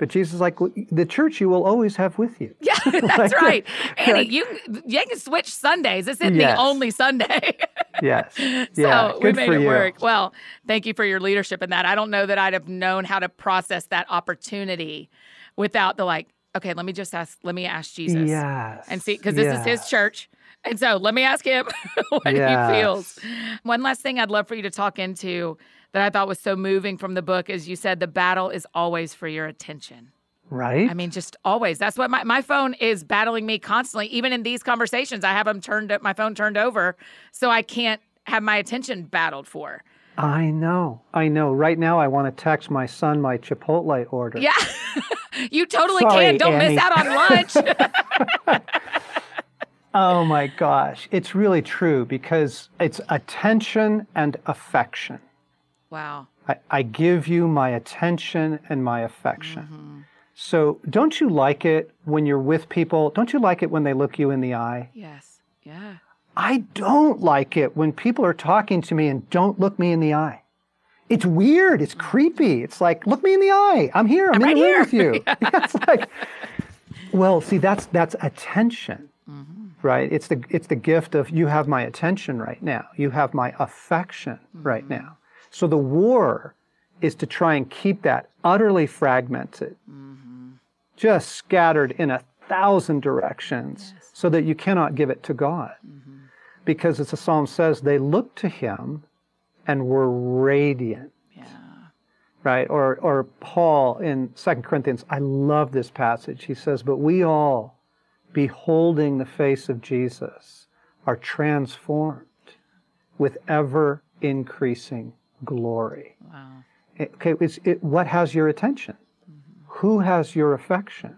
S2: But Jesus is like, the church you will always have with you.
S1: Yeah, that's like, right. Annie, like, you, you can switch Sundays. This isn't yes. the only Sunday.
S2: yes.
S1: Yeah. So we made it you. work. Well, thank you for your leadership in that. I don't know that I'd have known how to process that opportunity without the like, okay, let me just ask, let me ask Jesus.
S2: Yes.
S1: And see, because this yes. is his church. And so let me ask him what yes. he feels. One last thing I'd love for you to talk into that I thought was so moving from the book is you said the battle is always for your attention.
S2: Right.
S1: I mean, just always. That's what my, my phone is battling me constantly. Even in these conversations, I have them turned my phone turned over so I can't have my attention battled for.
S2: I know. I know. Right now, I want to text my son my Chipotle order.
S1: Yeah. you totally Sorry, can. Don't Annie. miss out on lunch.
S2: oh my gosh. It's really true because it's attention and affection.
S1: Wow.
S2: I, I give you my attention and my affection. Mm-hmm. So don't you like it when you're with people? Don't you like it when they look you in the eye?
S1: Yes. Yeah.
S2: I don't like it when people are talking to me and don't look me in the eye. It's weird. It's creepy. It's like, look me in the eye. I'm here. I'm, I'm in right the room here. with you. yeah. it's like, well, see, that's that's attention, mm-hmm. Right? It's the it's the gift of you have my attention right now. You have my affection mm-hmm. right now. So the war is to try and keep that utterly fragmented, mm-hmm. just scattered in a thousand directions, yes. so that you cannot give it to God. Mm-hmm. Because as the psalm says, they looked to him and were radiant.
S1: Yeah.
S2: Right? Or, or Paul in Second Corinthians, I love this passage. He says, But we all, beholding the face of Jesus, are transformed with ever increasing glory.
S1: Wow.
S2: Okay, it, what has your attention? Mm-hmm. Who has your affection?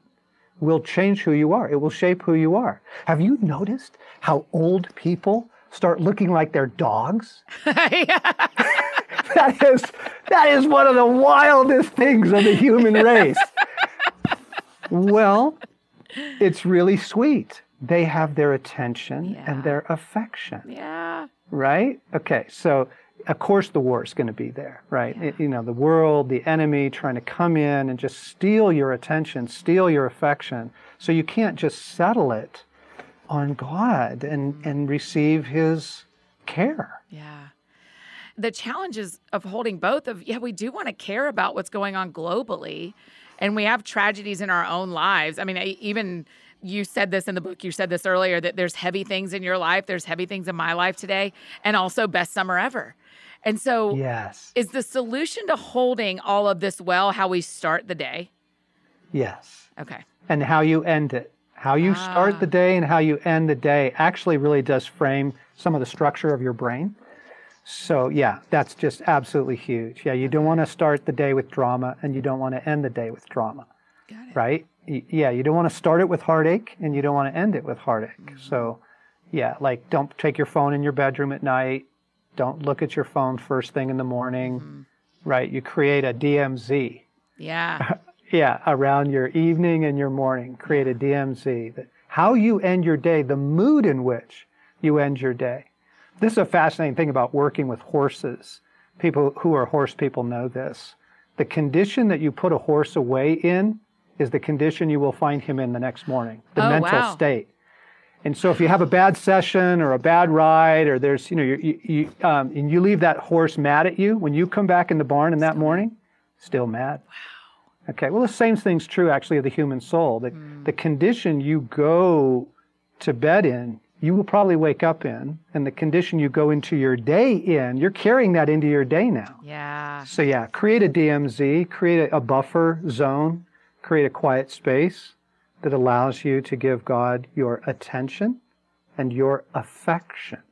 S2: Will change who you are. It will shape who you are. Have you noticed how old people start looking like they're dogs? that is that is one of the wildest things of the human race. well, it's really sweet. They have their attention yeah. and their affection.
S1: Yeah.
S2: Right? Okay, so of course the war is going to be there, right? Yeah. It, you know, the world, the enemy trying to come in and just steal your attention, steal your affection. So you can't just settle it on God and, mm-hmm. and receive his care.
S1: Yeah. The challenges of holding both of, yeah, we do want to care about what's going on globally. And we have tragedies in our own lives. I mean, I, even you said this in the book, you said this earlier that there's heavy things in your life, there's heavy things in my life today, and also best summer ever. And so,
S2: yes.
S1: is the solution to holding all of this well how we start the day?
S2: Yes.
S1: Okay.
S2: And how you end it. How you ah. start the day and how you end the day actually really does frame some of the structure of your brain. So, yeah, that's just absolutely huge. Yeah, you don't want to start the day with drama and you don't want to end the day with drama.
S1: Got it.
S2: Right? Yeah, you don't want to start it with heartache and you don't want to end it with heartache. Mm-hmm. So, yeah, like don't take your phone in your bedroom at night don't look at your phone first thing in the morning, mm-hmm. right? You create a DMZ.
S1: Yeah.
S2: yeah, around your evening and your morning. Create a DMZ. That how you end your day, the mood in which you end your day. This is a fascinating thing about working with horses. People who are horse people know this. The condition that you put a horse away in is the condition you will find him in the next morning, the
S1: oh,
S2: mental
S1: wow.
S2: state. And so if you have a bad session or a bad ride or there's, you know, you, you, um, and you leave that horse mad at you, when you come back in the barn in that morning, still mad.
S1: Wow.
S2: Okay, well, the same thing's true actually of the human soul. The, mm. the condition you go to bed in you will probably wake up in, and the condition you go into your day in, you're carrying that into your day now.
S1: Yeah.
S2: So, yeah, create a DMZ, create a, a buffer zone, create a quiet space that allows you to give God your attention and your affection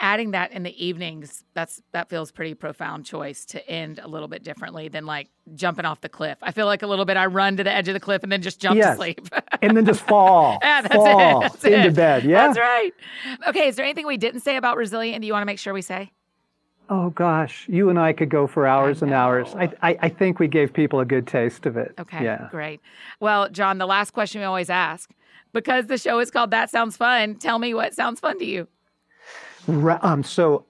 S1: adding that in the evenings that's that feels pretty profound choice to end a little bit differently than like jumping off the cliff i feel like a little bit i run to the edge of the cliff and then just jump yes. to sleep
S2: and then just fall yeah, that's fall it. That's into it. bed yeah
S1: that's right okay is there anything we didn't say about resilient do you want to make sure we say
S2: Oh gosh, you and I could go for hours and hours. I, I, I, think we gave people a good taste of it.
S1: Okay, yeah. great. Well, John, the last question we always ask, because the show is called That Sounds Fun, tell me what sounds fun to you.
S2: Um, so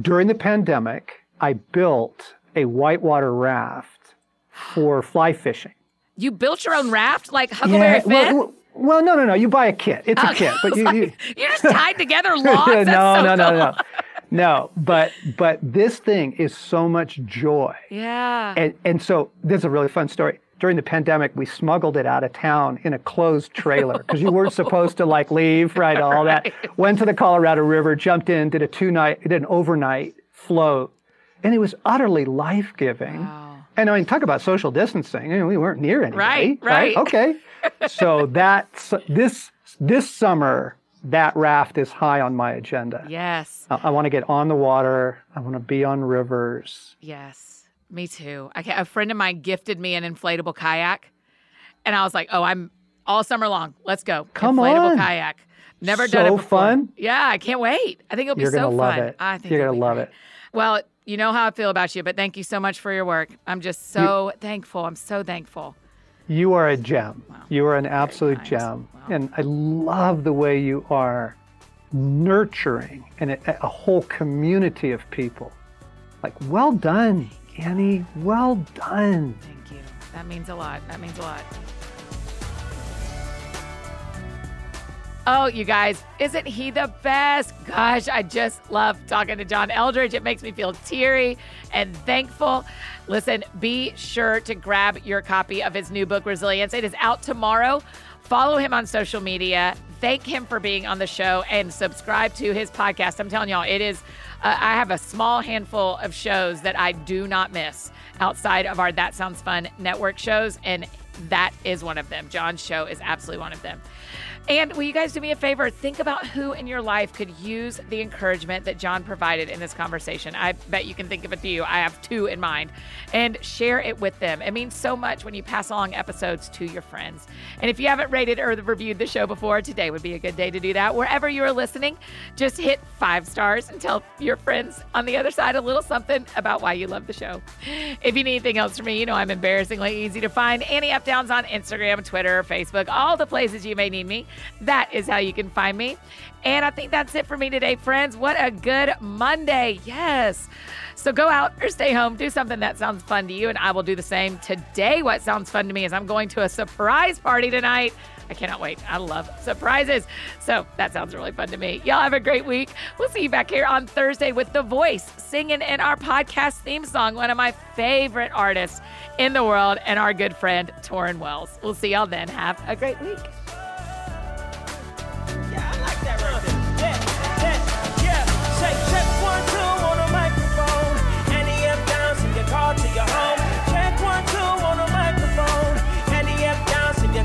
S2: during the pandemic, I built a whitewater raft for fly fishing.
S1: You built your own raft, like Huckleberry yeah,
S2: Finn? Well, well, no, no, no. You buy a kit. It's a kit, but you, you
S1: you're just tied together logs. no,
S2: no, no, no, no, no. But but this thing is so much joy.
S1: Yeah.
S2: And and so this is a really fun story during the pandemic, we smuggled it out of town in a closed trailer because you weren't supposed to like leave, right? All that. Went to the Colorado River, jumped in, did a two night, did an overnight float, and it was utterly life giving. Wow. And I mean, talk about social distancing. I mean, we weren't near anybody.
S1: Right, right.
S2: right? Okay. so that's this this summer. That raft is high on my agenda.
S1: Yes.
S2: I, I want to get on the water. I want to be on rivers.
S1: Yes. Me too. I, a friend of mine gifted me an inflatable kayak, and I was like, "Oh, I'm all summer long. Let's go.
S2: Come
S1: inflatable
S2: on.
S1: kayak. Never
S2: so
S1: done it before.
S2: fun.
S1: Yeah, I can't wait. I think it'll be
S2: You're
S1: so fun.
S2: It.
S1: I think
S2: you're gonna love
S1: great.
S2: it.
S1: Well, you know how I feel about you, but thank you so much for your work. I'm just so you, thankful. I'm so thankful.
S2: You are a gem. Wow. You are an absolute gem, wow. and I love the way you are nurturing and a, a whole community of people. Like, well done. Annie, well done.
S1: Thank you. That means a lot. That means a lot. Oh, you guys, isn't he the best? Gosh, I just love talking to John Eldredge. It makes me feel teary and thankful. Listen, be sure to grab your copy of his new book, Resilience. It is out tomorrow. Follow him on social media. Thank him for being on the show and subscribe to his podcast. I'm telling y'all, it is uh, I have a small handful of shows that I do not miss outside of our That Sounds Fun network shows, and that is one of them. John's show is absolutely one of them. And will you guys do me a favor? Think about who in your life could use the encouragement that John provided in this conversation. I bet you can think of a few. I have two in mind. And share it with them. It means so much when you pass along episodes to your friends. And if you haven't rated or reviewed the show before, today would be a good day to do that. Wherever you are listening, just hit five stars and tell your friends on the other side a little something about why you love the show. If you need anything else from me, you know I'm embarrassingly easy to find. Annie F. Downs on Instagram, Twitter, Facebook, all the places you may need me. That is how you can find me. And I think that's it for me today, friends. What a good Monday. Yes. So go out or stay home, do something that sounds fun to you, and I will do the same. Today, what sounds fun to me is I'm going to a surprise party tonight. I cannot wait. I love surprises. So that sounds really fun to me. Y'all have a great week. We'll see you back here on Thursday with The Voice singing in our podcast theme song, one of my favorite artists in the world, and our good friend, Tauren Wells. We'll see y'all then. Have a great week.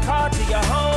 S1: car to your home.